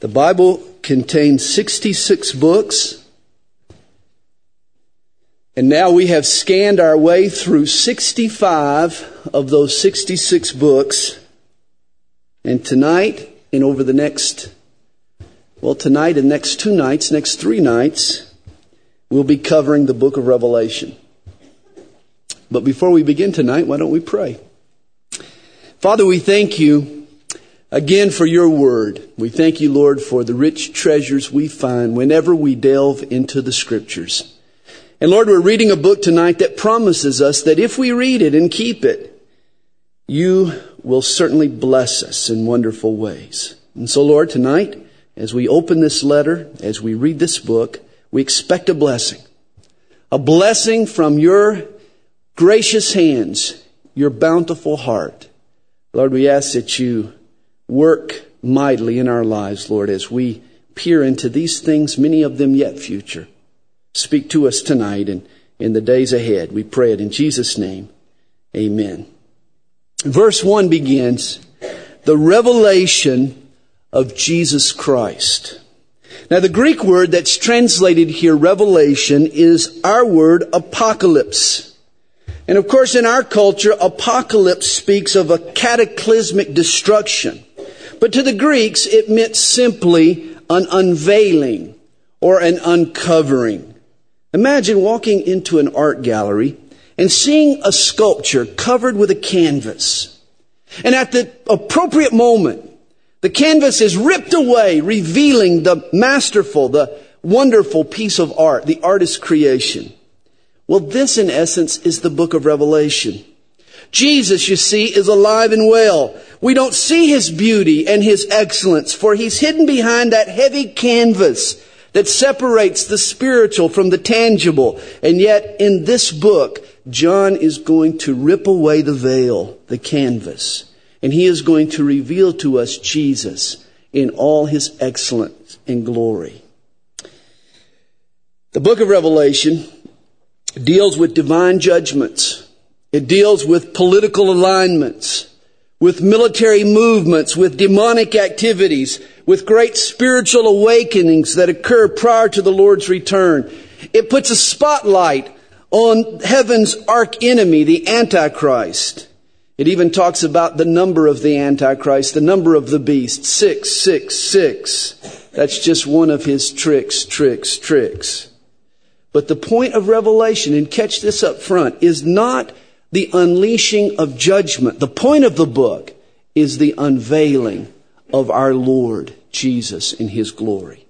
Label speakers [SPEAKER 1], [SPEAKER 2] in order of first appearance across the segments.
[SPEAKER 1] The Bible contains 66 books. And now we have scanned our way through 65 of those 66 books. And tonight, and over the next, well, tonight and next two nights, next three nights, we'll be covering the book of Revelation. But before we begin tonight, why don't we pray? Father, we thank you again for your word. We thank you, Lord, for the rich treasures we find whenever we delve into the scriptures. And Lord, we're reading a book tonight that promises us that if we read it and keep it, you will certainly bless us in wonderful ways. And so, Lord, tonight, as we open this letter, as we read this book, we expect a blessing. A blessing from your gracious hands, your bountiful heart. Lord, we ask that you work mightily in our lives, Lord, as we peer into these things, many of them yet future. Speak to us tonight and in the days ahead. We pray it in Jesus' name. Amen. Verse 1 begins, the revelation of Jesus Christ. Now the Greek word that's translated here, revelation, is our word apocalypse. And of course in our culture, apocalypse speaks of a cataclysmic destruction. But to the Greeks, it meant simply an unveiling or an uncovering. Imagine walking into an art gallery and seeing a sculpture covered with a canvas. And at the appropriate moment, the canvas is ripped away, revealing the masterful, the wonderful piece of art, the artist's creation. Well, this in essence is the book of Revelation. Jesus, you see, is alive and well. We don't see his beauty and his excellence, for he's hidden behind that heavy canvas that separates the spiritual from the tangible. And yet, in this book, John is going to rip away the veil, the canvas, and he is going to reveal to us Jesus in all his excellence and glory. The book of Revelation deals with divine judgments it deals with political alignments, with military movements, with demonic activities, with great spiritual awakenings that occur prior to the Lord's return. It puts a spotlight on heaven's arch enemy, the Antichrist. It even talks about the number of the Antichrist, the number of the beast, 666. That's just one of his tricks, tricks, tricks. But the point of Revelation, and catch this up front, is not the unleashing of judgment. The point of the book is the unveiling of our Lord Jesus in His glory.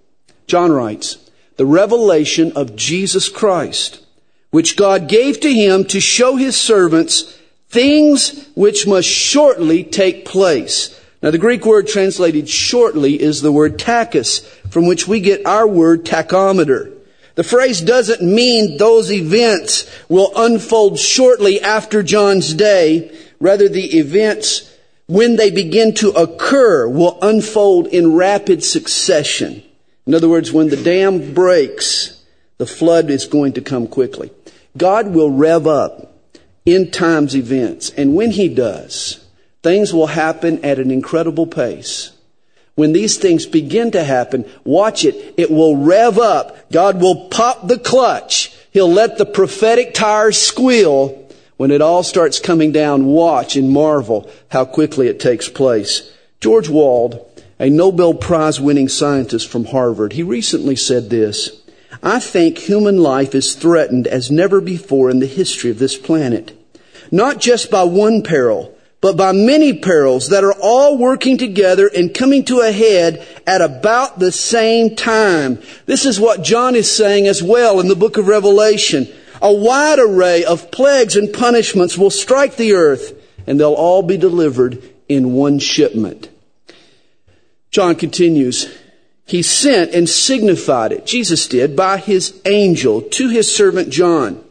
[SPEAKER 1] John writes, the revelation of Jesus Christ, which God gave to Him to show His servants things which must shortly take place. Now the Greek word translated shortly is the word tachus, from which we get our word tachometer. The phrase doesn't mean those events will unfold shortly after John's day. Rather, the events, when they begin to occur, will unfold in rapid succession. In other words, when the dam breaks, the flood is going to come quickly. God will rev up end times events. And when He does, things will happen at an incredible pace. When these things begin to happen, watch it. It will rev up. God will pop the clutch. He'll let the prophetic tires squeal. When it all starts coming down, watch and marvel how quickly it takes place. George Wald, a Nobel Prize winning scientist from Harvard, he recently said this, I think human life is threatened as never before in the history of this planet. Not just by one peril, but by many perils that are all working together and coming to a head at about the same time. This is what John is saying as well in the book of Revelation. A wide array of plagues and punishments will strike the earth and they'll all be delivered in one shipment. John continues, He sent and signified it, Jesus did, by His angel to His servant John,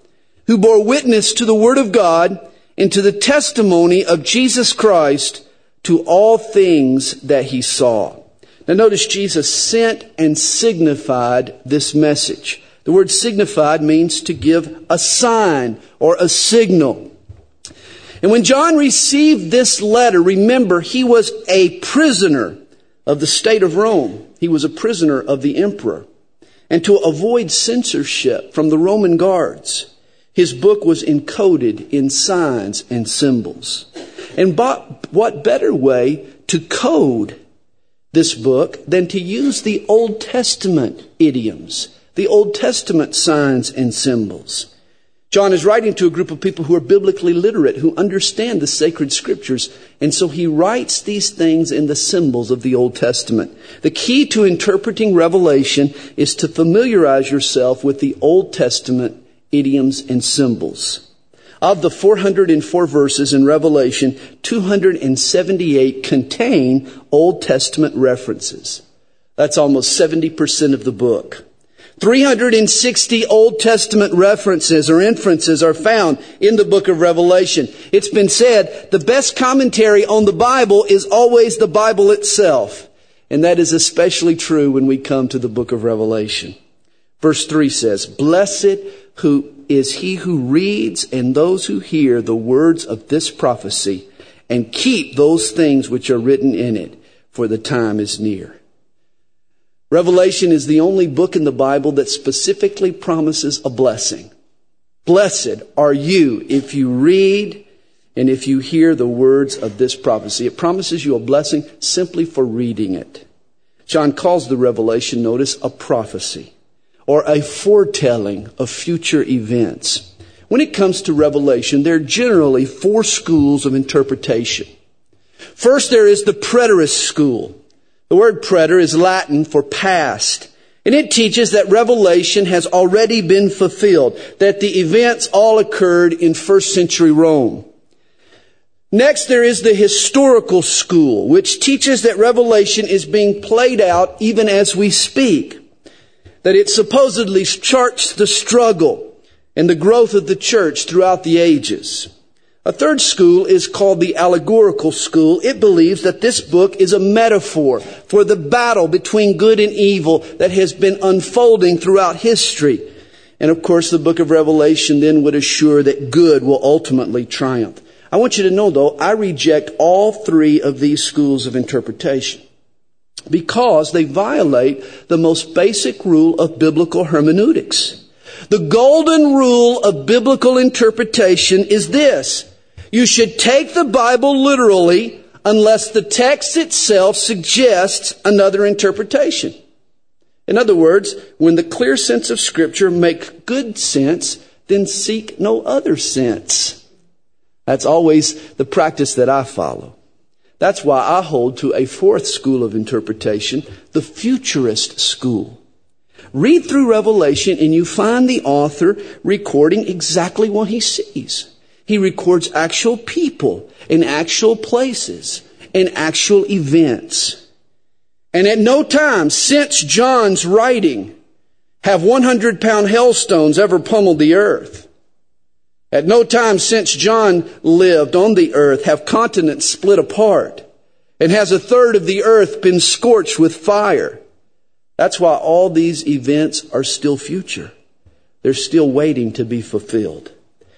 [SPEAKER 1] who bore witness to the Word of God into the testimony of Jesus Christ to all things that he saw. Now notice Jesus sent and signified this message. The word signified means to give a sign or a signal. And when John received this letter, remember he was a prisoner of the state of Rome. He was a prisoner of the emperor. And to avoid censorship from the Roman guards, his book was encoded in signs and symbols. And what better way to code this book than to use the Old Testament idioms, the Old Testament signs and symbols? John is writing to a group of people who are biblically literate, who understand the sacred scriptures, and so he writes these things in the symbols of the Old Testament. The key to interpreting Revelation is to familiarize yourself with the Old Testament idioms and symbols. Of the 404 verses in Revelation, 278 contain Old Testament references. That's almost 70% of the book. 360 Old Testament references or inferences are found in the book of Revelation. It's been said the best commentary on the Bible is always the Bible itself. And that is especially true when we come to the book of Revelation. Verse 3 says, Blessed who is he who reads and those who hear the words of this prophecy and keep those things which are written in it, for the time is near. Revelation is the only book in the Bible that specifically promises a blessing. Blessed are you if you read and if you hear the words of this prophecy. It promises you a blessing simply for reading it. John calls the revelation, notice, a prophecy or a foretelling of future events. When it comes to revelation, there are generally four schools of interpretation. First, there is the preterist school. The word preter is Latin for past. And it teaches that revelation has already been fulfilled, that the events all occurred in first century Rome. Next, there is the historical school, which teaches that revelation is being played out even as we speak. That it supposedly charts the struggle and the growth of the church throughout the ages. A third school is called the allegorical school. It believes that this book is a metaphor for the battle between good and evil that has been unfolding throughout history. And of course, the book of Revelation then would assure that good will ultimately triumph. I want you to know though, I reject all three of these schools of interpretation because they violate the most basic rule of biblical hermeneutics. The golden rule of biblical interpretation is this. You should take the Bible literally unless the text itself suggests another interpretation. In other words, when the clear sense of scripture make good sense, then seek no other sense. That's always the practice that I follow. That's why I hold to a fourth school of interpretation, the futurist school. Read through Revelation and you find the author recording exactly what he sees. He records actual people in actual places in actual events. And at no time since John's writing have 100 pound hailstones ever pummeled the earth. At no time since John lived on the earth have continents split apart. And has a third of the earth been scorched with fire. That's why all these events are still future. They're still waiting to be fulfilled.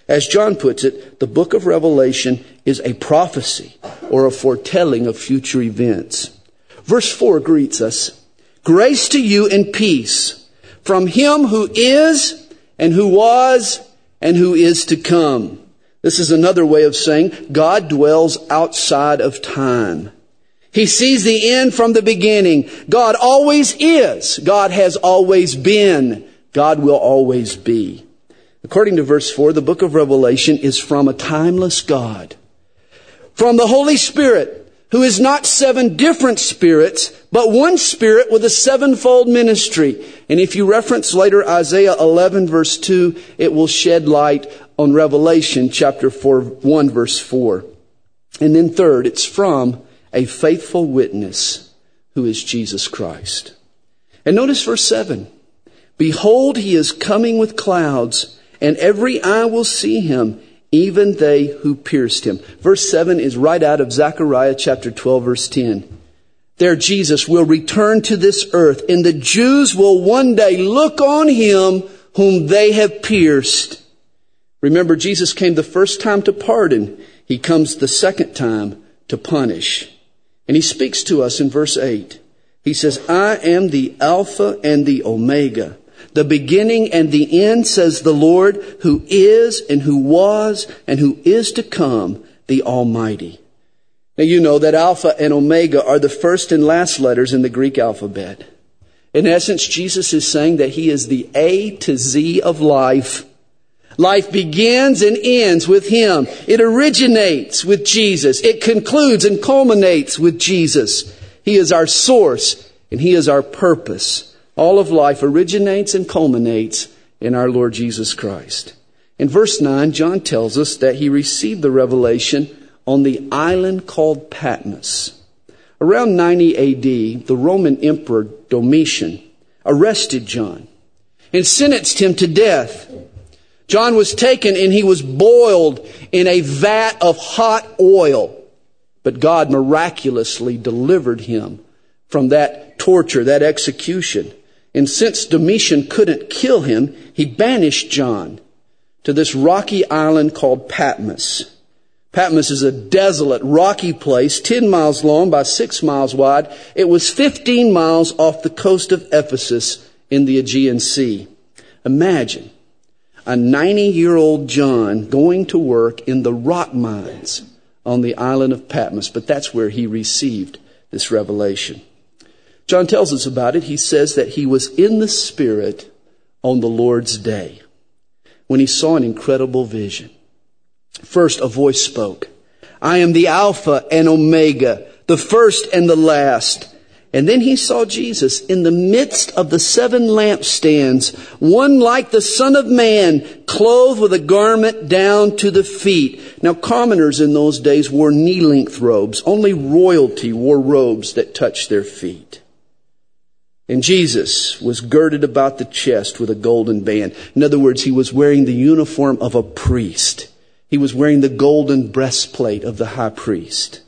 [SPEAKER 1] As John puts it, the book of Revelation is a prophecy or a foretelling of future events. Verse 4 greets us Grace to you and peace from him who is and who was and who is to come. This is another way of saying God dwells outside of time. He sees the end from the beginning. God always is. God has always been. God will always be. According to verse 4, the book of Revelation is from a timeless God. From the Holy Spirit, who is not seven different spirits, but one spirit with a sevenfold ministry. And if you reference later Isaiah 11 verse 2, it will shed light on Revelation chapter 4, 1 verse 4. And then third, it's from a faithful witness who is Jesus Christ. And notice verse 7. Behold, he is coming with clouds and every eye will see him, even they who pierced him. Verse 7 is right out of Zechariah chapter 12 verse 10. There Jesus will return to this earth and the Jews will one day look on him whom they have pierced. Remember, Jesus came the first time to pardon. He comes the second time to punish. And he speaks to us in verse 8. He says, I am the Alpha and the Omega, the beginning and the end, says the Lord, who is and who was and who is to come, the Almighty. Now you know that Alpha and Omega are the first and last letters in the Greek alphabet. In essence, Jesus is saying that He is the A to Z of life. Life begins and ends with Him. It originates with Jesus. It concludes and culminates with Jesus. He is our source and He is our purpose. All of life originates and culminates in our Lord Jesus Christ. In verse 9, John tells us that he received the revelation on the island called Patmos. Around 90 AD, the Roman Emperor Domitian arrested John and sentenced him to death. John was taken and he was boiled in a vat of hot oil. But God miraculously delivered him from that torture, that execution. And since Domitian couldn't kill him, he banished John to this rocky island called Patmos. Patmos is a desolate, rocky place, 10 miles long by 6 miles wide. It was 15 miles off the coast of Ephesus in the Aegean Sea. Imagine a 90 year old John going to work in the rock mines on the island of Patmos, but that's where he received this revelation. John tells us about it. He says that he was in the Spirit on the Lord's day when he saw an incredible vision. First, a voice spoke. I am the Alpha and Omega, the first and the last. And then he saw Jesus in the midst of the seven lampstands, one like the Son of Man, clothed with a garment down to the feet. Now commoners in those days wore knee-length robes. Only royalty wore robes that touched their feet. And Jesus was girded about the chest with a golden band. In other words, he was wearing the uniform of a priest. He was wearing the golden breastplate of the high priest.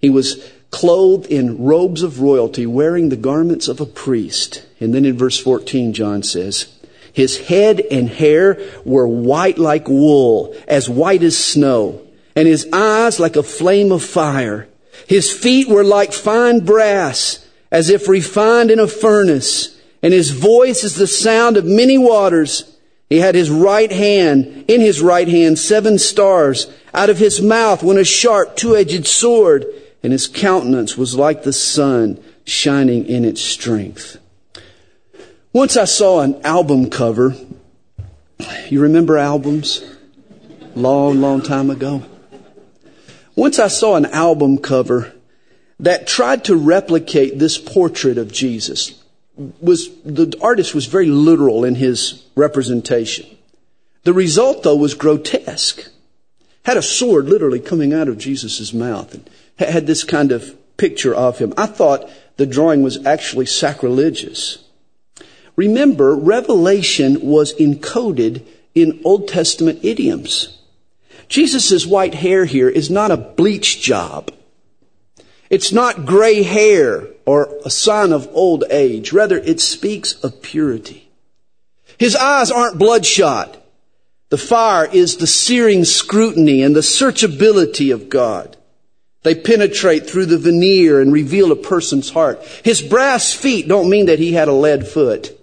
[SPEAKER 1] He was clothed in robes of royalty, wearing the garments of a priest. And then in verse 14, John says, His head and hair were white like wool, as white as snow, and his eyes like a flame of fire. His feet were like fine brass, as if refined in a furnace, and his voice is the sound of many waters. He had his right hand, in his right hand, seven stars. Out of his mouth went a sharp, two-edged sword and his countenance was like the sun shining in its strength. Once I saw an album cover. You remember albums? Long, long time ago. Once I saw an album cover that tried to replicate this portrait of Jesus. Was, the artist was very literal in his representation. The result though was grotesque. Had a sword literally coming out of Jesus' mouth. And had this kind of picture of him. I thought the drawing was actually sacrilegious. Remember, Revelation was encoded in Old Testament idioms. Jesus' white hair here is not a bleach job. It's not gray hair or a sign of old age. Rather, it speaks of purity. His eyes aren't bloodshot. The fire is the searing scrutiny and the searchability of God. They penetrate through the veneer and reveal a person's heart. His brass feet don't mean that he had a lead foot.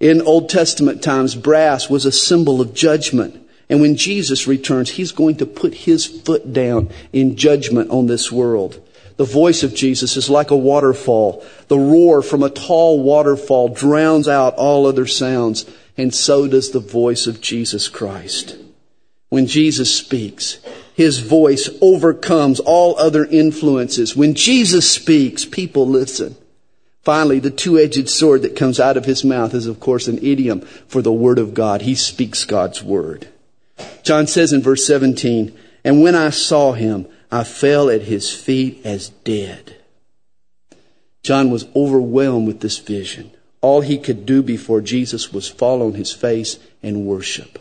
[SPEAKER 1] In Old Testament times, brass was a symbol of judgment. And when Jesus returns, he's going to put his foot down in judgment on this world. The voice of Jesus is like a waterfall. The roar from a tall waterfall drowns out all other sounds. And so does the voice of Jesus Christ. When Jesus speaks, his voice overcomes all other influences. When Jesus speaks, people listen. Finally, the two-edged sword that comes out of his mouth is of course an idiom for the word of God. He speaks God's word. John says in verse 17, and when I saw him, I fell at his feet as dead. John was overwhelmed with this vision. All he could do before Jesus was fall on his face and worship.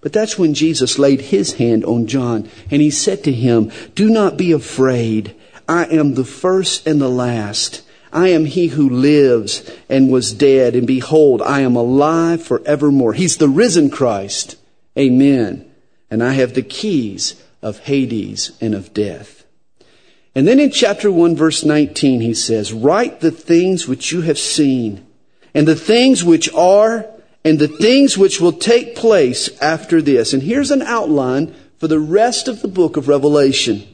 [SPEAKER 1] But that's when Jesus laid his hand on John and he said to him, Do not be afraid. I am the first and the last. I am he who lives and was dead, and behold, I am alive forevermore. He's the risen Christ. Amen. And I have the keys of Hades and of death. And then in chapter 1 verse 19 he says, write the things which you have seen and the things which are and the things which will take place after this. And here's an outline for the rest of the book of Revelation.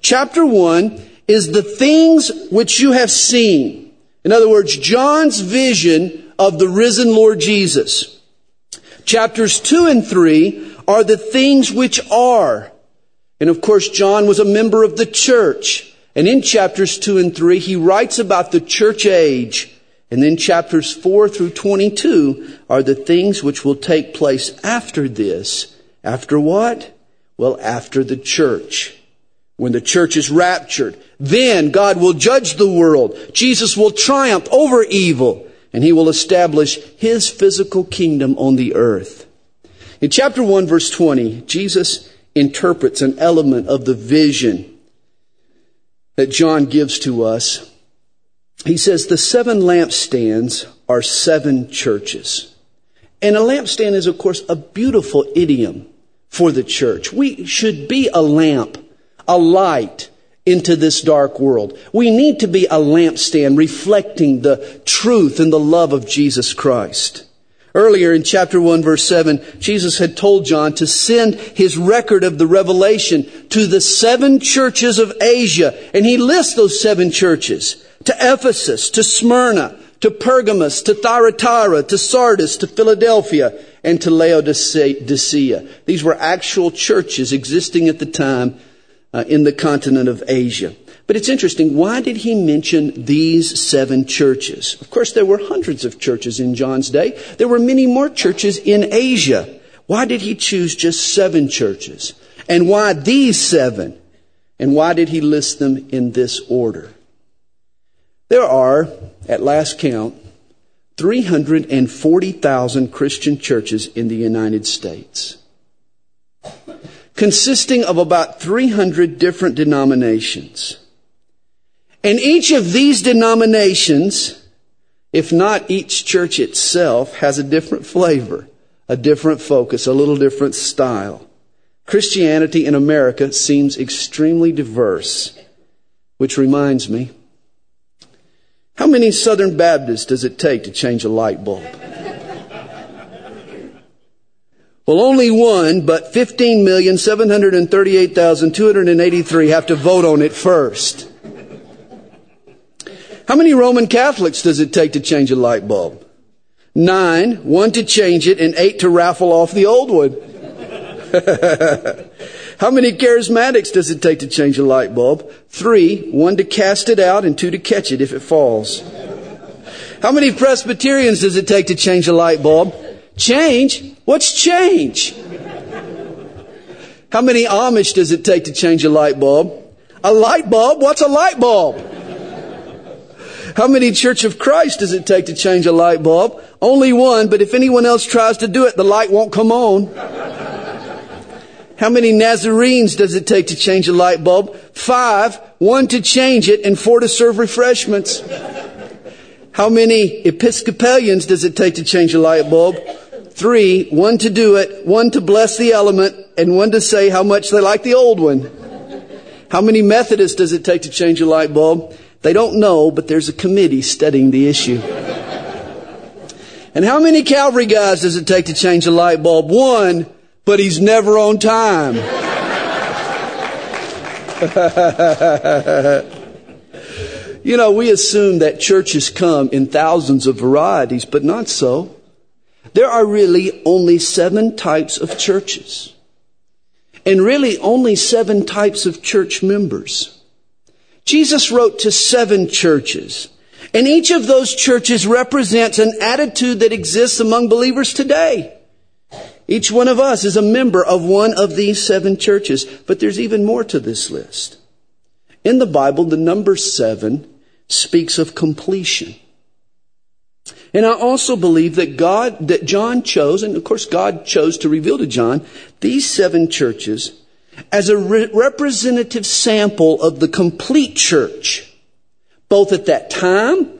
[SPEAKER 1] Chapter 1 is the things which you have seen. In other words, John's vision of the risen Lord Jesus. Chapters 2 and 3 are the things which are. And of course, John was a member of the church. And in chapters 2 and 3, he writes about the church age. And then chapters 4 through 22 are the things which will take place after this. After what? Well, after the church. When the church is raptured, then God will judge the world. Jesus will triumph over evil and he will establish his physical kingdom on the earth. In chapter 1 verse 20, Jesus interprets an element of the vision that John gives to us. He says the seven lampstands are seven churches. And a lampstand is of course a beautiful idiom for the church. We should be a lamp, a light into this dark world. We need to be a lampstand reflecting the truth and the love of Jesus Christ. Earlier in chapter 1 verse 7, Jesus had told John to send his record of the revelation to the seven churches of Asia. And he lists those seven churches. To Ephesus, to Smyrna, to Pergamos, to Thyatira, to Sardis, to Philadelphia, and to Laodicea. These were actual churches existing at the time uh, in the continent of Asia. But it's interesting. Why did he mention these seven churches? Of course, there were hundreds of churches in John's day. There were many more churches in Asia. Why did he choose just seven churches? And why these seven? And why did he list them in this order? There are, at last count, 340,000 Christian churches in the United States, consisting of about 300 different denominations. And each of these denominations, if not each church itself, has a different flavor, a different focus, a little different style. Christianity in America seems extremely diverse, which reminds me, how many Southern Baptists does it take to change a light bulb? Well, only one, but 15,738,283 have to vote on it first. How many Roman Catholics does it take to change a light bulb? Nine, one to change it, and eight to raffle off the old one. How many charismatics does it take to change a light bulb? Three, one to cast it out and two to catch it if it falls. How many Presbyterians does it take to change a light bulb? Change? What's change? How many Amish does it take to change a light bulb? A light bulb? What's a light bulb? How many Church of Christ does it take to change a light bulb? Only one, but if anyone else tries to do it, the light won't come on. How many Nazarenes does it take to change a light bulb? Five, one to change it and four to serve refreshments. How many Episcopalians does it take to change a light bulb? Three, one to do it, one to bless the element, and one to say how much they like the old one. How many Methodists does it take to change a light bulb? They don't know, but there's a committee studying the issue. And how many Calvary guys does it take to change a light bulb? One, but he's never on time. you know, we assume that churches come in thousands of varieties, but not so. There are really only seven types of churches. And really only seven types of church members. Jesus wrote to seven churches. And each of those churches represents an attitude that exists among believers today. Each one of us is a member of one of these seven churches. But there's even more to this list. In the Bible, the number seven speaks of completion. And I also believe that God, that John chose, and of course God chose to reveal to John, these seven churches as a re- representative sample of the complete church, both at that time,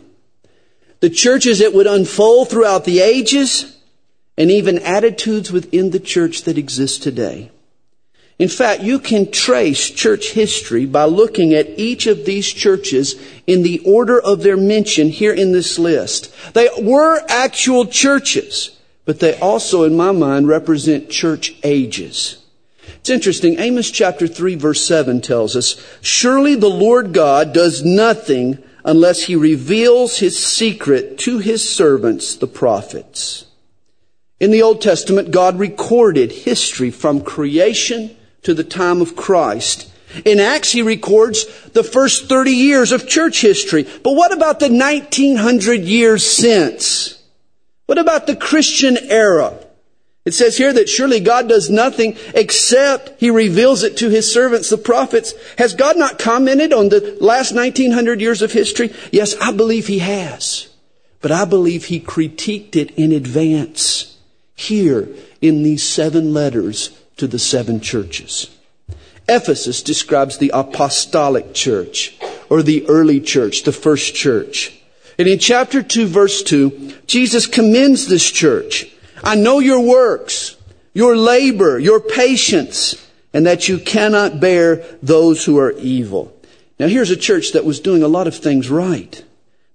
[SPEAKER 1] the churches that would unfold throughout the ages, and even attitudes within the church that exist today. In fact, you can trace church history by looking at each of these churches in the order of their mention here in this list. They were actual churches, but they also, in my mind, represent church ages. It's interesting. Amos chapter 3 verse 7 tells us, Surely the Lord God does nothing unless he reveals his secret to his servants, the prophets. In the Old Testament, God recorded history from creation to the time of Christ. In Acts, he records the first 30 years of church history. But what about the 1900 years since? What about the Christian era? It says here that surely God does nothing except He reveals it to His servants, the prophets. Has God not commented on the last 1900 years of history? Yes, I believe He has. But I believe He critiqued it in advance here in these seven letters to the seven churches. Ephesus describes the apostolic church or the early church, the first church. And in chapter 2 verse 2, Jesus commends this church. I know your works, your labor, your patience, and that you cannot bear those who are evil. Now here's a church that was doing a lot of things right.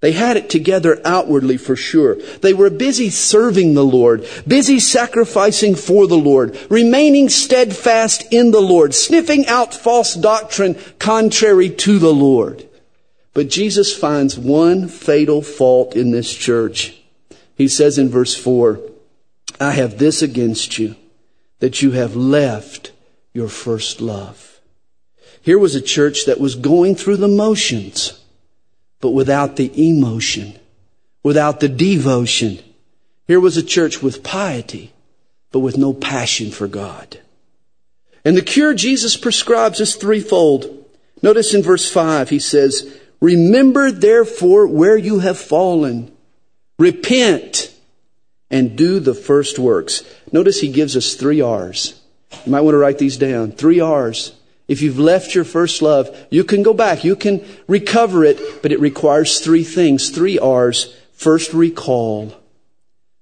[SPEAKER 1] They had it together outwardly for sure. They were busy serving the Lord, busy sacrificing for the Lord, remaining steadfast in the Lord, sniffing out false doctrine contrary to the Lord. But Jesus finds one fatal fault in this church. He says in verse 4, I have this against you, that you have left your first love. Here was a church that was going through the motions but without the emotion, without the devotion. Here was a church with piety, but with no passion for God. And the cure Jesus prescribes is threefold. Notice in verse 5, he says, Remember therefore where you have fallen. Repent and do the first works. Notice he gives us three R's. You might want to write these down. Three R's. If you've left your first love, you can go back. You can recover it, but it requires three things, three R's. First, recall.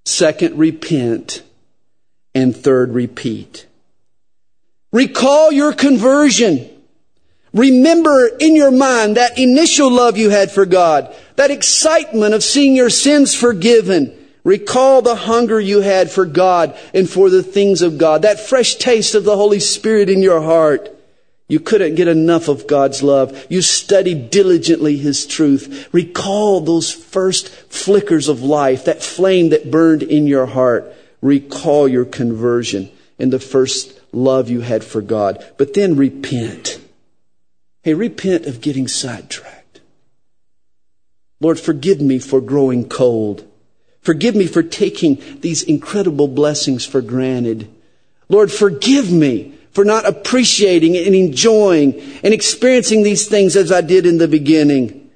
[SPEAKER 1] Second, repent. And third, repeat. Recall your conversion. Remember in your mind that initial love you had for God, that excitement of seeing your sins forgiven. Recall the hunger you had for God and for the things of God, that fresh taste of the Holy Spirit in your heart. You couldn't get enough of God's love. You studied diligently His truth. Recall those first flickers of life, that flame that burned in your heart. Recall your conversion and the first love you had for God. But then repent. Hey, repent of getting sidetracked. Lord, forgive me for growing cold. Forgive me for taking these incredible blessings for granted. Lord, forgive me for not appreciating and enjoying and experiencing these things as I did in the beginning.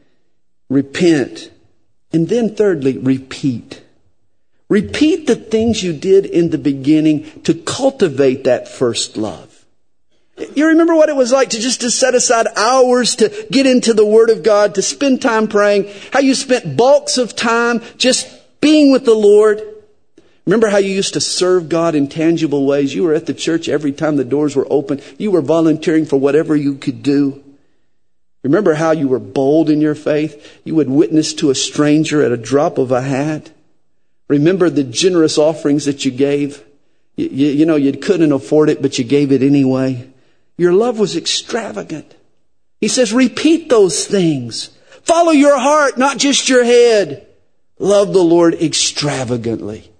[SPEAKER 1] Repent. And then thirdly, repeat. Repeat the things you did in the beginning to cultivate that first love. You remember what it was like to just to set aside hours to get into the Word of God, to spend time praying, how you spent bulks of time just being with the Lord. Remember how you used to serve God in tangible ways? You were at the church every time the doors were open. You were volunteering for whatever you could do. Remember how you were bold in your faith? You would witness to a stranger at a drop of a hat. Remember the generous offerings that you gave? You, you, you know, you couldn't afford it, but you gave it anyway. Your love was extravagant. He says, repeat those things. Follow your heart, not just your head. Love the Lord extravagantly.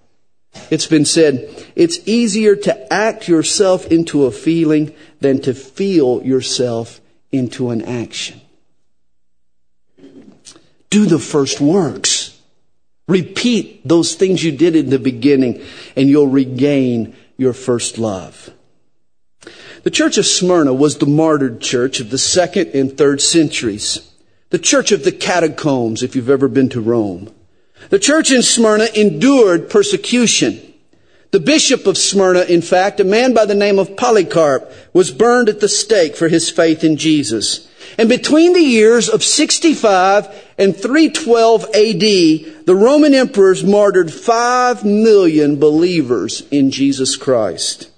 [SPEAKER 1] It's been said, it's easier to act yourself into a feeling than to feel yourself into an action. Do the first works. Repeat those things you did in the beginning and you'll regain your first love. The church of Smyrna was the martyred church of the second and third centuries. The church of the catacombs, if you've ever been to Rome. The church in Smyrna endured persecution. The bishop of Smyrna, in fact, a man by the name of Polycarp, was burned at the stake for his faith in Jesus. And between the years of 65 and 312 AD, the Roman emperors martyred 5 million believers in Jesus Christ.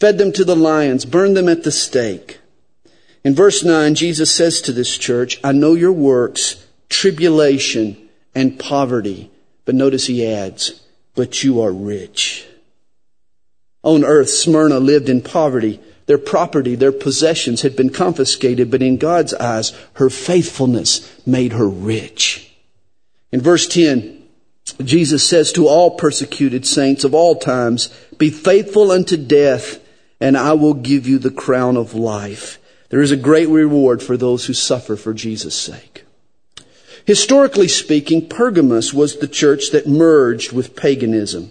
[SPEAKER 1] fed them to the lions, burned them at the stake. In verse 9, Jesus says to this church, I know your works, tribulation, and poverty. But notice he adds, but you are rich. On earth, Smyrna lived in poverty. Their property, their possessions had been confiscated, but in God's eyes, her faithfulness made her rich. In verse 10, Jesus says to all persecuted saints of all times, be faithful unto death, and I will give you the crown of life. There is a great reward for those who suffer for Jesus' sake. Historically speaking, Pergamos was the church that merged with paganism.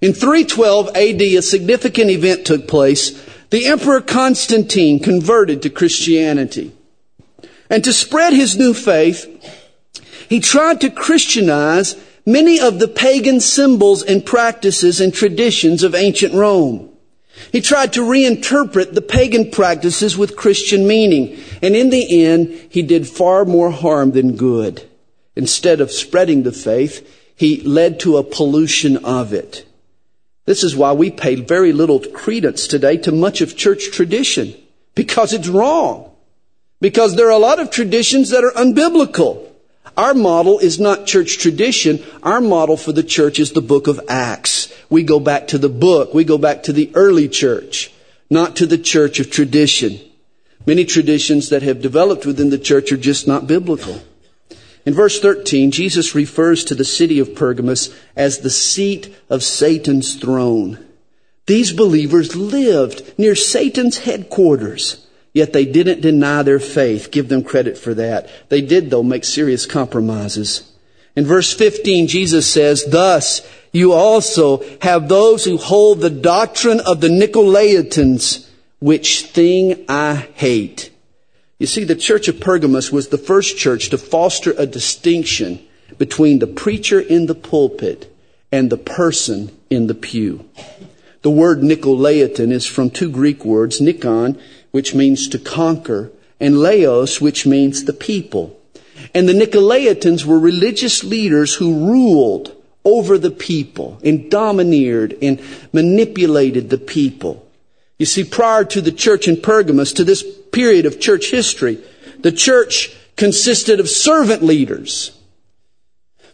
[SPEAKER 1] In 312 AD, a significant event took place. The Emperor Constantine converted to Christianity. And to spread his new faith, he tried to Christianize many of the pagan symbols and practices and traditions of ancient Rome. He tried to reinterpret the pagan practices with Christian meaning. And in the end, he did far more harm than good. Instead of spreading the faith, he led to a pollution of it. This is why we pay very little credence today to much of church tradition. Because it's wrong. Because there are a lot of traditions that are unbiblical. Our model is not church tradition. Our model for the church is the book of Acts. We go back to the book. We go back to the early church, not to the church of tradition. Many traditions that have developed within the church are just not biblical. In verse 13, Jesus refers to the city of Pergamos as the seat of Satan's throne. These believers lived near Satan's headquarters. Yet they didn't deny their faith. Give them credit for that. They did, though, make serious compromises. In verse 15, Jesus says, Thus you also have those who hold the doctrine of the Nicolaitans, which thing I hate. You see, the church of Pergamos was the first church to foster a distinction between the preacher in the pulpit and the person in the pew. The word Nicolaitan is from two Greek words, Nikon, which means to conquer, and Laos, which means the people. And the Nicolaitans were religious leaders who ruled over the people and domineered and manipulated the people. You see, prior to the church in Pergamos, to this period of church history, the church consisted of servant leaders.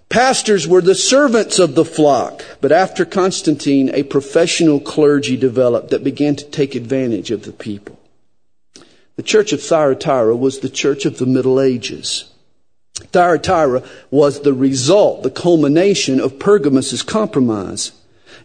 [SPEAKER 1] Pastors were the servants of the flock, but after Constantine, a professional clergy developed that began to take advantage of the people. The church of Thyatira was the church of the Middle Ages. Thyatira was the result, the culmination of Pergamos' compromise.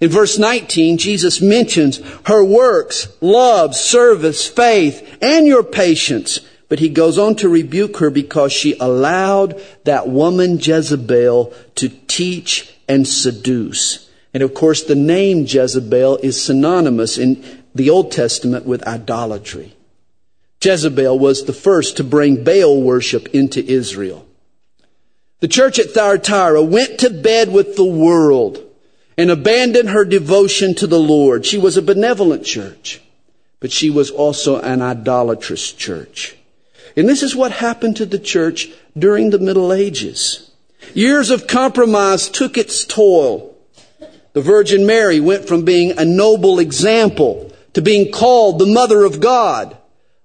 [SPEAKER 1] In verse 19, Jesus mentions her works, love, service, faith, and your patience. But he goes on to rebuke her because she allowed that woman Jezebel to teach and seduce. And of course, the name Jezebel is synonymous in the Old Testament with idolatry. Jezebel was the first to bring Baal worship into Israel. The church at Thyatira went to bed with the world and abandoned her devotion to the Lord. She was a benevolent church, but she was also an idolatrous church. And this is what happened to the church during the Middle Ages. Years of compromise took its toll. The Virgin Mary went from being a noble example to being called the Mother of God.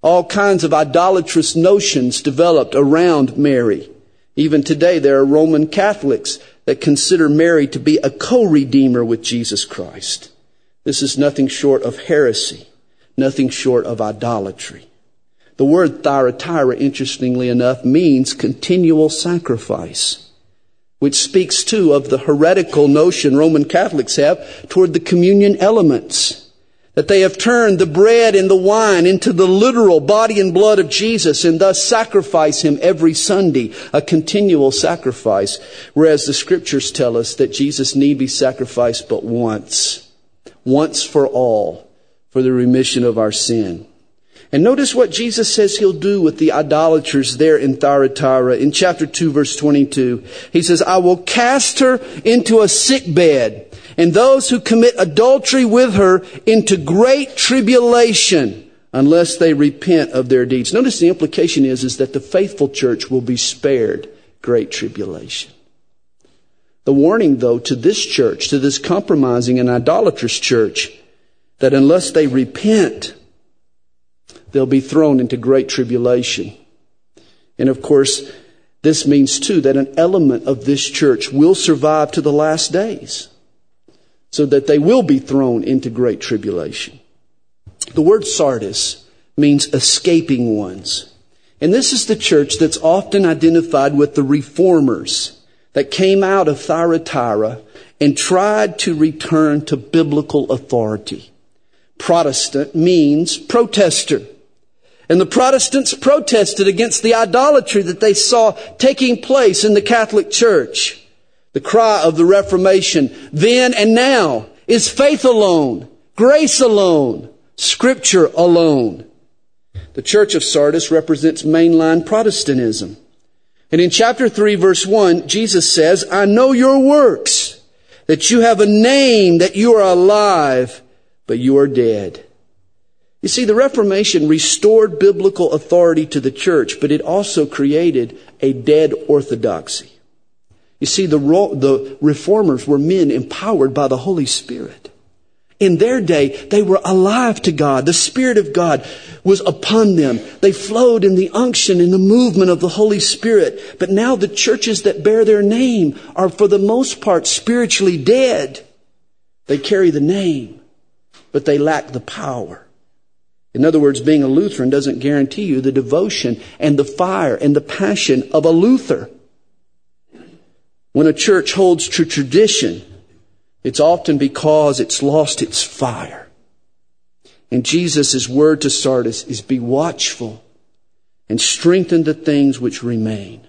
[SPEAKER 1] All kinds of idolatrous notions developed around Mary. Even today, there are Roman Catholics that consider Mary to be a co-redeemer with Jesus Christ. This is nothing short of heresy, nothing short of idolatry. The word Thyatira, interestingly enough, means continual sacrifice, which speaks too of the heretical notion Roman Catholics have toward the communion elements that they have turned the bread and the wine into the literal body and blood of Jesus and thus sacrifice him every Sunday, a continual sacrifice. Whereas the scriptures tell us that Jesus need be sacrificed but once, once for all, for the remission of our sin. And notice what Jesus says he'll do with the idolaters there in Thyatira in chapter 2 verse 22. He says, I will cast her into a sick bed and those who commit adultery with her into great tribulation unless they repent of their deeds. Notice the implication is, is that the faithful church will be spared great tribulation. The warning though to this church, to this compromising and idolatrous church, that unless they repent, they'll be thrown into great tribulation. And of course, this means too that an element of this church will survive to the last days so that they will be thrown into great tribulation. The word Sardis means escaping ones. And this is the church that's often identified with the reformers that came out of Thyatira and tried to return to biblical authority. Protestant means protester. And the Protestants protested against the idolatry that they saw taking place in the Catholic Church. The cry of the Reformation then and now is faith alone, grace alone, scripture alone. The Church of Sardis represents mainline Protestantism. And in chapter 3 verse 1, Jesus says, I know your works, that you have a name, that you are alive, but you are dead. You see, the Reformation restored biblical authority to the church, but it also created a dead orthodoxy. You see, the, the reformers were men empowered by the Holy Spirit. In their day, they were alive to God. The Spirit of God was upon them. They flowed in the unction and the movement of the Holy Spirit. But now the churches that bear their name are for the most part spiritually dead. They carry the name, but they lack the power. In other words, being a Lutheran doesn't guarantee you the devotion and the fire and the passion of a Luther. When a church holds to tradition, it's often because it's lost its fire. And Jesus' word to Sardis is be watchful and strengthen the things which remain.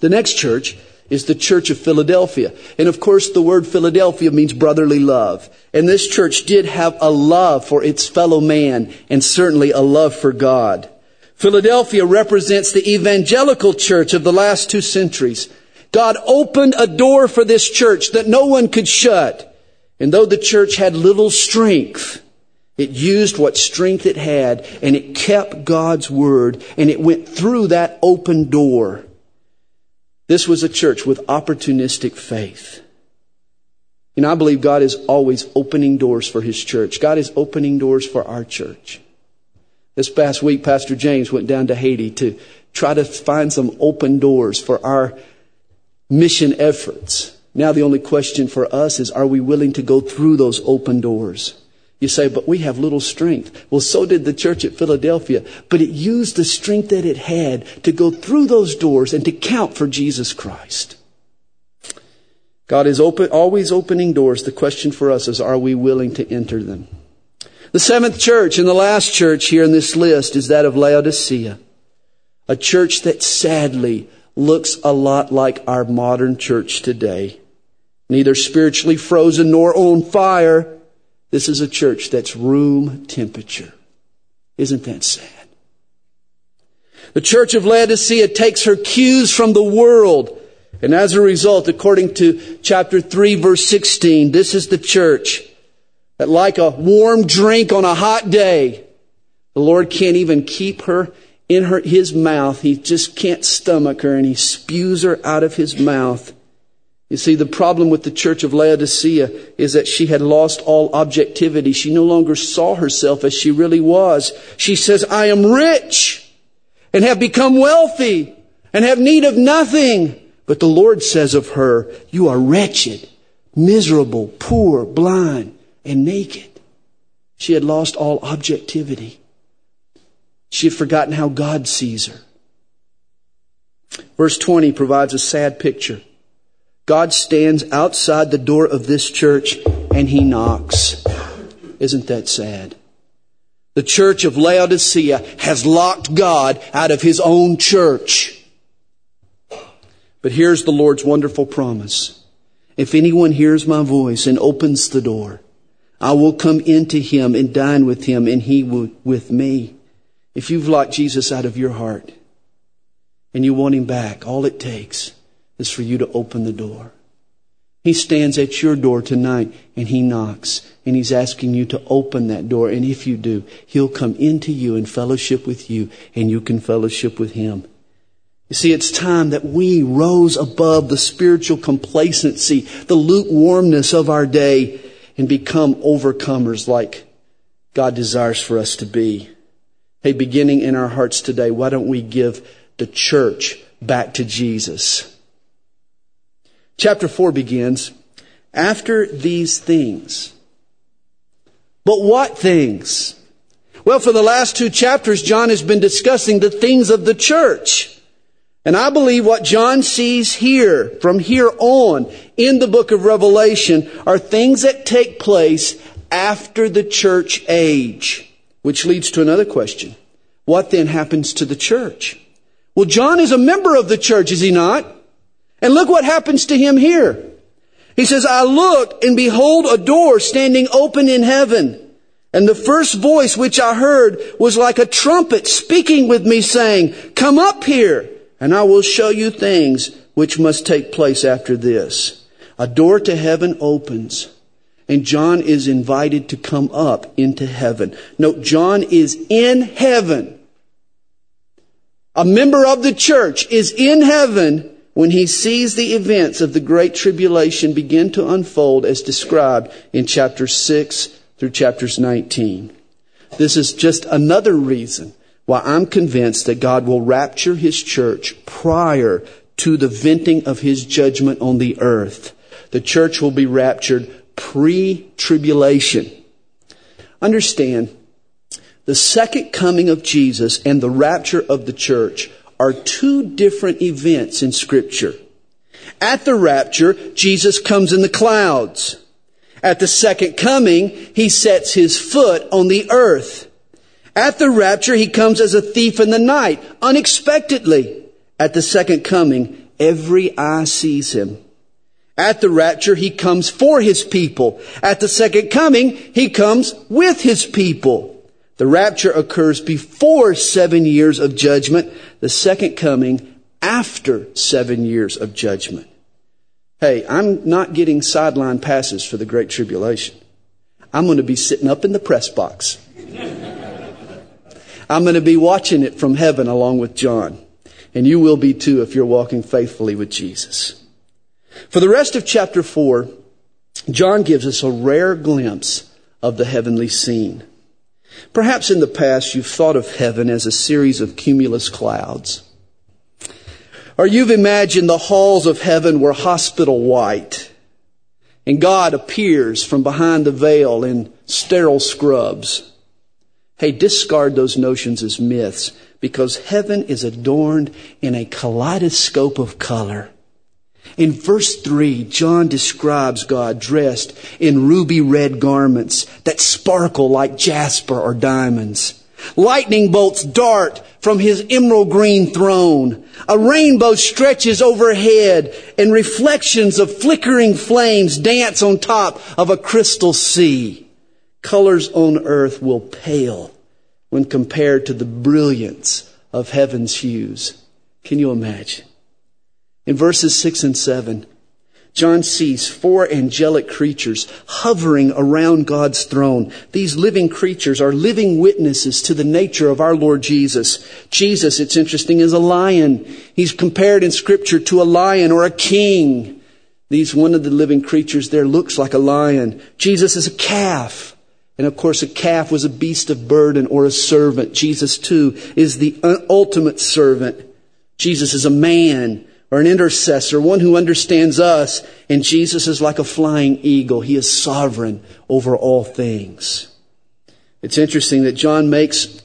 [SPEAKER 1] The next church is the Church of Philadelphia. And of course, the word Philadelphia means brotherly love. And this church did have a love for its fellow man and certainly a love for God. Philadelphia represents the evangelical church of the last two centuries. God opened a door for this church that no one could shut. And though the church had little strength, it used what strength it had and it kept God's word and it went through that open door. This was a church with opportunistic faith. You know, I believe God is always opening doors for His church. God is opening doors for our church. This past week, Pastor James went down to Haiti to try to find some open doors for our mission efforts. Now the only question for us is, are we willing to go through those open doors? You say, but we have little strength. Well, so did the church at Philadelphia, but it used the strength that it had to go through those doors and to count for Jesus Christ. God is open, always opening doors. The question for us is, are we willing to enter them? The seventh church and the last church here in this list is that of Laodicea. A church that sadly looks a lot like our modern church today. Neither spiritually frozen nor on fire. This is a church that's room temperature. Isn't that sad? The church of Laodicea takes her cues from the world. And as a result, according to chapter 3 verse 16, this is the church that like a warm drink on a hot day, the Lord can't even keep her in her, his mouth. He just can't stomach her and he spews her out of his mouth. You see, the problem with the church of Laodicea is that she had lost all objectivity. She no longer saw herself as she really was. She says, I am rich and have become wealthy and have need of nothing. But the Lord says of her, you are wretched, miserable, poor, blind, and naked. She had lost all objectivity. She had forgotten how God sees her. Verse 20 provides a sad picture. God stands outside the door of this church and he knocks. Isn't that sad? The church of Laodicea has locked God out of his own church. But here's the Lord's wonderful promise. If anyone hears my voice and opens the door, I will come into him and dine with him and he with me. If you've locked Jesus out of your heart and you want him back, all it takes is for you to open the door. He stands at your door tonight and he knocks and he's asking you to open that door. And if you do, he'll come into you and fellowship with you and you can fellowship with him. You see, it's time that we rose above the spiritual complacency, the lukewarmness of our day and become overcomers like God desires for us to be. Hey, beginning in our hearts today, why don't we give the church back to Jesus? Chapter 4 begins, after these things. But what things? Well, for the last two chapters, John has been discussing the things of the church. And I believe what John sees here, from here on, in the book of Revelation, are things that take place after the church age. Which leads to another question. What then happens to the church? Well, John is a member of the church, is he not? And look what happens to him here. He says, I looked and behold a door standing open in heaven. And the first voice which I heard was like a trumpet speaking with me saying, come up here and I will show you things which must take place after this. A door to heaven opens and John is invited to come up into heaven. Note, John is in heaven. A member of the church is in heaven when he sees the events of the Great Tribulation begin to unfold as described in chapter 6 through chapters 19. This is just another reason why I'm convinced that God will rapture his church prior to the venting of his judgment on the earth. The church will be raptured pre-tribulation. Understand, the second coming of Jesus and the rapture of the church are two different events in scripture. At the rapture, Jesus comes in the clouds. At the second coming, he sets his foot on the earth. At the rapture, he comes as a thief in the night, unexpectedly. At the second coming, every eye sees him. At the rapture, he comes for his people. At the second coming, he comes with his people. The rapture occurs before seven years of judgment. The second coming after seven years of judgment. Hey, I'm not getting sideline passes for the Great Tribulation. I'm going to be sitting up in the press box. I'm going to be watching it from heaven along with John. And you will be too if you're walking faithfully with Jesus. For the rest of chapter 4, John gives us a rare glimpse of the heavenly scene. Perhaps in the past you've thought of heaven as a series of cumulus clouds. Or you've imagined the halls of heaven were hospital white and God appears from behind the veil in sterile scrubs. Hey, discard those notions as myths because heaven is adorned in a kaleidoscope of color. In verse 3, John describes God dressed in ruby red garments that sparkle like jasper or diamonds. Lightning bolts dart from his emerald green throne. A rainbow stretches overhead and reflections of flickering flames dance on top of a crystal sea. Colors on earth will pale when compared to the brilliance of heaven's hues. Can you imagine? In verses 6 and 7, John sees four angelic creatures hovering around God's throne. These living creatures are living witnesses to the nature of our Lord Jesus. Jesus, it's interesting, is a lion. He's compared in scripture to a lion or a king. These, one of the living creatures there looks like a lion. Jesus is a calf. And of course, a calf was a beast of burden or a servant. Jesus too is the ultimate servant. Jesus is a man or an intercessor, one who understands us. And Jesus is like a flying eagle. He is sovereign over all things. It's interesting that John makes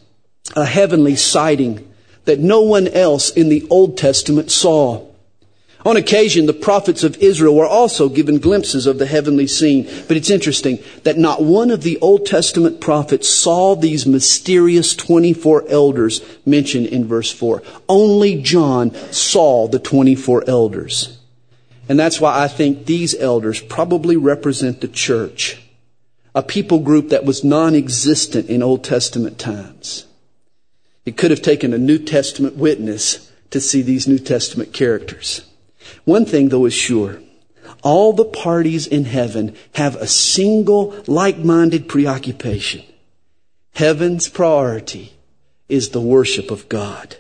[SPEAKER 1] a heavenly sighting that no one else in the Old Testament saw. On occasion, the prophets of Israel were also given glimpses of the heavenly scene. But it's interesting that not one of the Old Testament prophets saw these mysterious 24 elders mentioned in verse 4. Only John saw the 24 elders. And that's why I think these elders probably represent the church, a people group that was non-existent in Old Testament times. It could have taken a New Testament witness to see these New Testament characters. One thing though is sure. All the parties in heaven have a single like-minded preoccupation. Heaven's priority is the worship of God.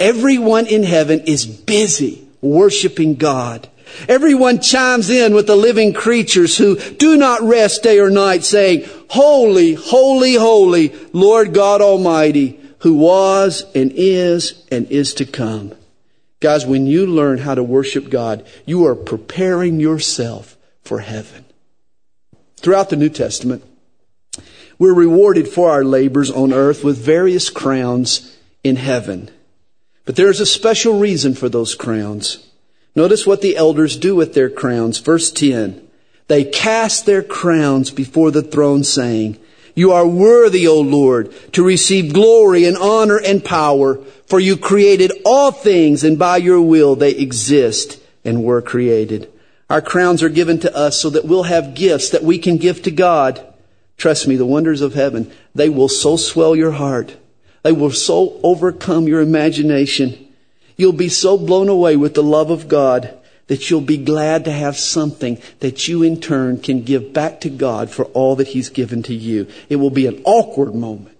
[SPEAKER 1] Everyone in heaven is busy worshiping God. Everyone chimes in with the living creatures who do not rest day or night saying, Holy, holy, holy, Lord God Almighty, who was and is and is to come. Guys, when you learn how to worship God, you are preparing yourself for heaven. Throughout the New Testament, we're rewarded for our labors on earth with various crowns in heaven. But there is a special reason for those crowns. Notice what the elders do with their crowns. Verse 10. They cast their crowns before the throne saying, You are worthy, O Lord, to receive glory and honor and power, for you created all things and by your will they exist and were created. Our crowns are given to us so that we'll have gifts that we can give to God. Trust me, the wonders of heaven, they will so swell your heart. They will so overcome your imagination You'll be so blown away with the love of God that you'll be glad to have something that you in turn can give back to God for all that He's given to you. It will be an awkward moment,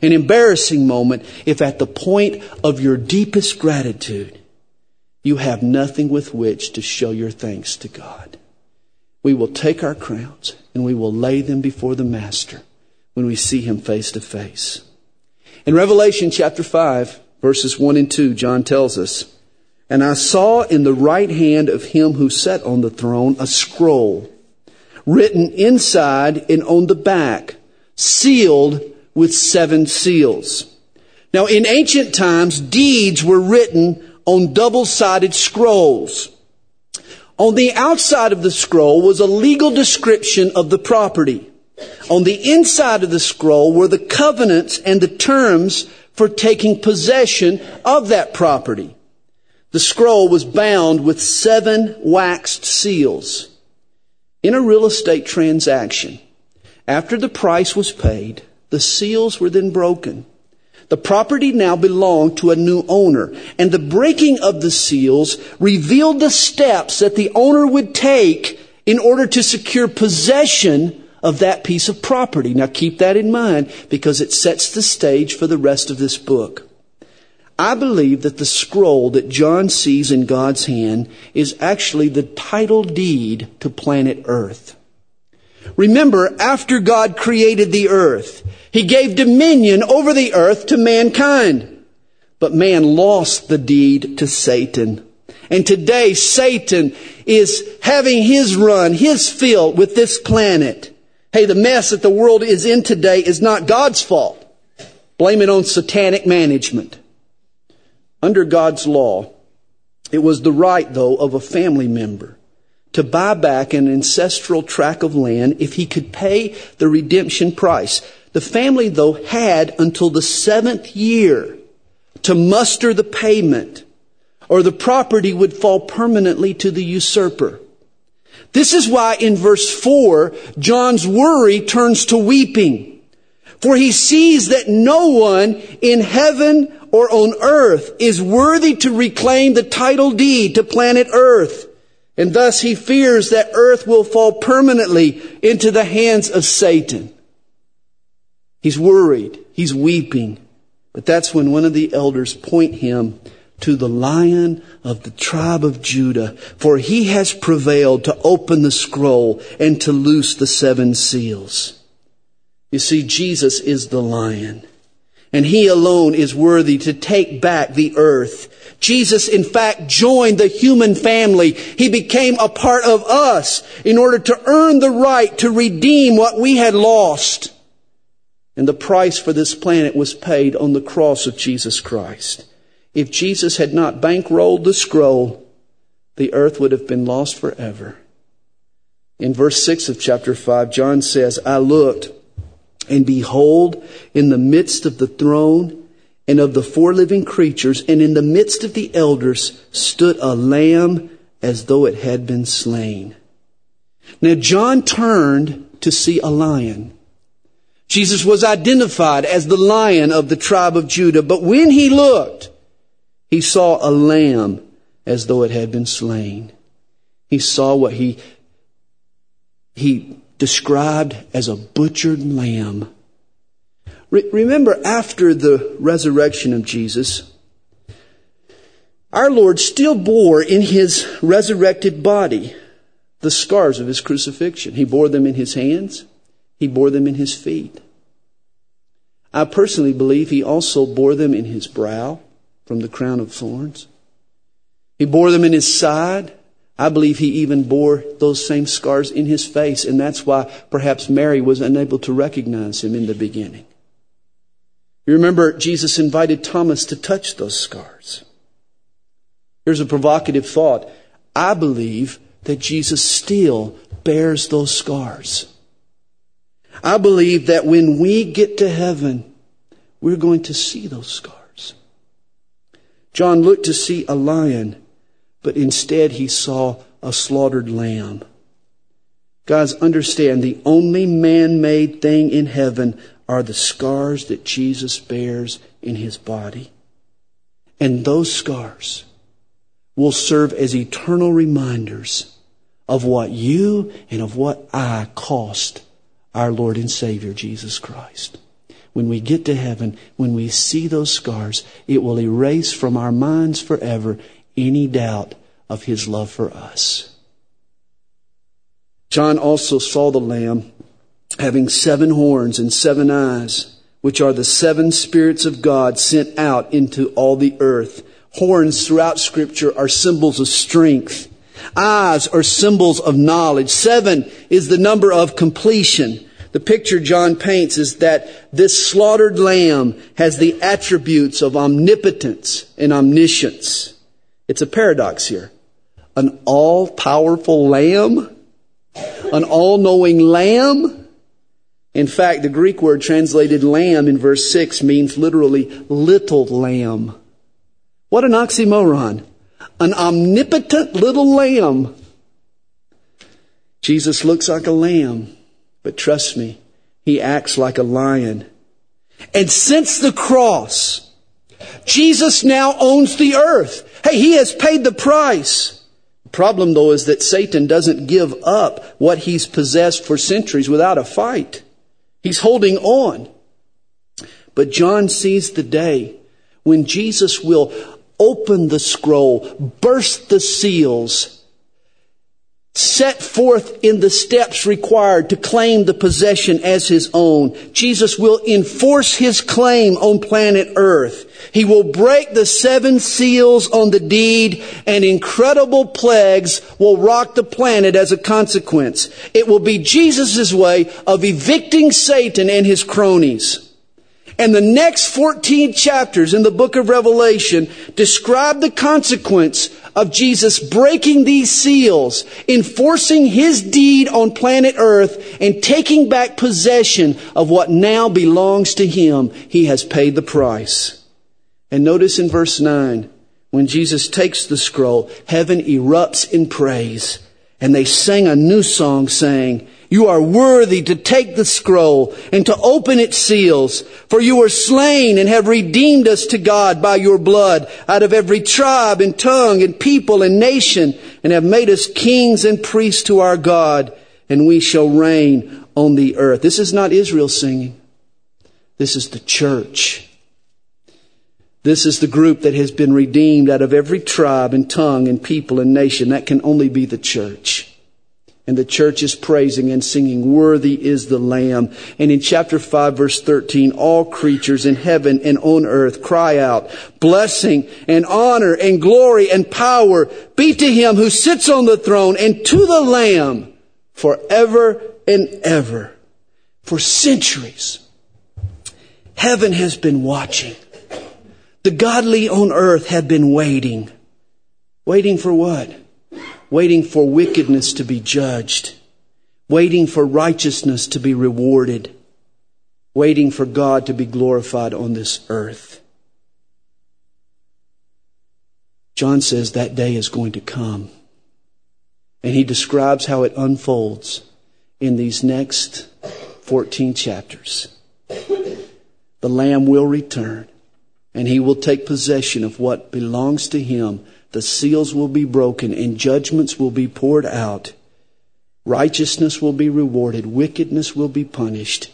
[SPEAKER 1] an embarrassing moment if at the point of your deepest gratitude, you have nothing with which to show your thanks to God. We will take our crowns and we will lay them before the Master when we see Him face to face. In Revelation chapter 5, verses 1 and 2, John tells us, And I saw in the right hand of him who sat on the throne a scroll written inside and on the back, sealed with seven seals. Now in ancient times, deeds were written on double-sided scrolls. On the outside of the scroll was a legal description of the property. On the inside of the scroll were the covenants and the terms for taking possession of that property. The scroll was bound with seven waxed seals. In a real estate transaction, after the price was paid, the seals were then broken. The property now belonged to a new owner, and the breaking of the seals revealed the steps that the owner would take in order to secure possession of that piece of property. Now keep that in mind because it sets the stage for the rest of this book. I believe that the scroll that John sees in God's hand is actually the title deed to planet Earth. Remember, after God created the earth, He gave dominion over the earth to mankind. But man lost the deed to Satan. And today Satan is having his run, his fill with this planet. Hey, the mess that the world is in today is not God's fault. Blame it on satanic management. Under God's law, it was the right, though, of a family member to buy back an ancestral tract of land if he could pay the redemption price. The family, though, had until the seventh year to muster the payment, or the property would fall permanently to the usurper. This is why in verse 4, John's worry turns to weeping. For he sees that no one in heaven or on earth is worthy to reclaim the title deed to planet earth. And thus he fears that earth will fall permanently into the hands of Satan. He's worried. He's weeping. But that's when one of the elders point him to the lion of the tribe of Judah, for he has prevailed to open the scroll and to loose the seven seals. You see, Jesus is the lion, and he alone is worthy to take back the earth. Jesus, in fact, joined the human family. He became a part of us in order to earn the right to redeem what we had lost. And the price for this planet was paid on the cross of Jesus Christ. If Jesus had not bankrolled the scroll, the earth would have been lost forever. In verse 6 of chapter 5, John says, I looked, and behold, in the midst of the throne and of the four living creatures, and in the midst of the elders, stood a lamb as though it had been slain. Now, John turned to see a lion. Jesus was identified as the lion of the tribe of Judah, but when he looked, he saw a lamb as though it had been slain. He saw what he, he described as a butchered lamb. Re- remember, after the resurrection of Jesus, Our Lord still bore in his resurrected body the scars of his crucifixion. He bore them in his hands. He bore them in his feet. I personally believe he also bore them in his brow from the crown of thorns. He bore them in his side. I believe he even bore those same scars in his face, and that's why perhaps Mary was unable to recognize him in the beginning. You remember Jesus invited Thomas to touch those scars. Here's a provocative thought. I believe that Jesus still bears those scars. I believe that when we get to heaven, we're going to see those scars. John looked to see a lion, but instead he saw a slaughtered lamb. Guys, understand the only man made thing in heaven are the scars that Jesus bears in his body. And those scars will serve as eternal reminders of what you and of what I cost our Lord and Savior Jesus Christ. When we get to heaven, when we see those scars, it will erase from our minds forever any doubt of His love for us. John also saw the Lamb having seven horns and seven eyes, which are the seven spirits of God sent out into all the earth. Horns throughout scripture are symbols of strength. Eyes are symbols of knowledge. Seven is the number of completion. The picture John paints is that this slaughtered lamb has the attributes of omnipotence and omniscience. It's a paradox here. An all-powerful lamb? An all-knowing lamb? In fact, the Greek word translated lamb in verse 6 means literally little lamb. What an oxymoron. An omnipotent little lamb. Jesus looks like a lamb. But trust me, he acts like a lion. And since the cross, Jesus now owns the earth. Hey, he has paid the price. The problem though is that Satan doesn't give up what he's possessed for centuries without a fight. He's holding on. But John sees the day when Jesus will open the scroll, burst the seals, set forth in the steps required to claim the possession as his own. Jesus will enforce his claim on planet earth. He will break the seven seals on the deed and incredible plagues will rock the planet as a consequence. It will be Jesus' way of evicting Satan and his cronies. And the next 14 chapters in the book of Revelation describe the consequence of Jesus breaking these seals, enforcing his deed on planet earth, and taking back possession of what now belongs to him. He has paid the price. And notice in verse 9, when Jesus takes the scroll, heaven erupts in praise. And they sang a new song saying, you are worthy to take the scroll and to open its seals, for you were slain and have redeemed us to God by your blood out of every tribe and tongue and people and nation, and have made us kings and priests to our God, and we shall reign on the earth. This is not Israel singing. This is the church. This is the group that has been redeemed out of every tribe and tongue and people and nation. That can only be the church. And the church is praising and singing, Worthy is the Lamb. And in chapter 5 verse 13, all creatures in heaven and on earth cry out, Blessing and honor and glory and power be to him who sits on the throne and to the Lamb forever and ever. For centuries, heaven has been watching. The godly on earth have been waiting. Waiting for what? waiting for wickedness to be judged, waiting for righteousness to be rewarded, waiting for God to be glorified on this earth. John says that day is going to come. And he describes how it unfolds in these next 14 chapters. The Lamb will return and he will take possession of what belongs to him the seals will be broken and judgments will be poured out. Righteousness will be rewarded, wickedness will be punished,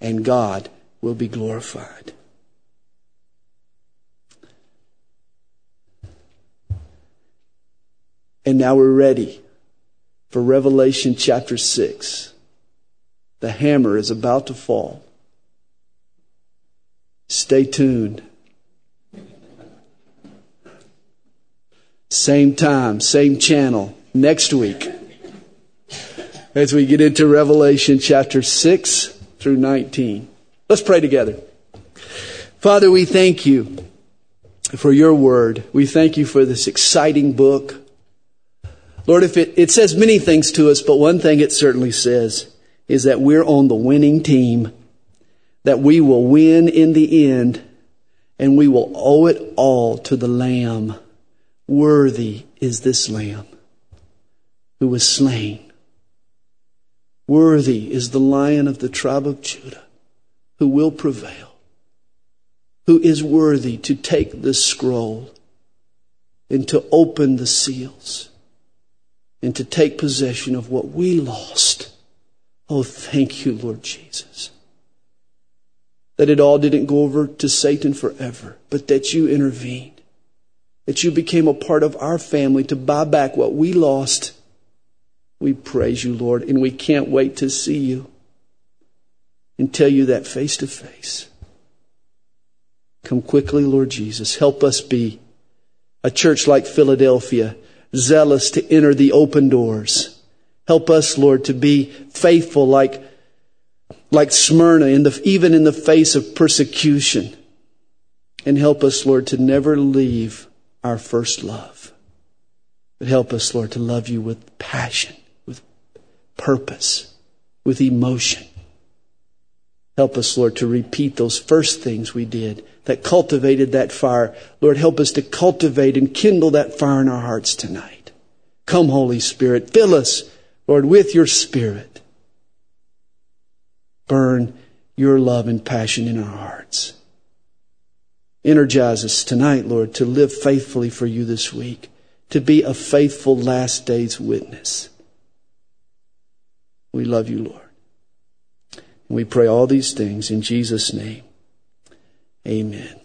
[SPEAKER 1] and God will be glorified. And now we're ready for Revelation chapter 6. The hammer is about to fall. Stay tuned. Same time, same channel, next week. As we get into Revelation chapter 6 through 19. Let's pray together. Father, we thank you for your word. We thank you for this exciting book. Lord, if it, it says many things to us, but one thing it certainly says is that we're on the winning team, that we will win in the end, and we will owe it all to the Lamb. Worthy is this Lamb who was slain. Worthy is the Lion of the tribe of Judah who will prevail, who is worthy to take the scroll and to open the seals and to take possession of what we lost. Oh, thank you, Lord Jesus. That it all didn't go over to Satan forever, but that you intervened that you became a part of our family to buy back what we lost. We praise you, Lord, and we can't wait to see you and tell you that face to face. Come quickly, Lord Jesus. Help us be a church like Philadelphia, zealous to enter the open doors. Help us, Lord, to be faithful like, like Smyrna, in the, even in the face of persecution. And help us, Lord, to never leave our first love. But help us, Lord, to love you with passion, with purpose, with emotion. Help us, Lord, to repeat those first things we did that cultivated that fire. Lord, help us to cultivate and kindle that fire in our hearts tonight. Come, Holy Spirit, fill us, Lord, with your Spirit. Burn your love and passion in our hearts. Energize us tonight, Lord, to live faithfully for you this week, to be a faithful last days witness. We love you, Lord. And we pray all these things in Jesus' name. Amen.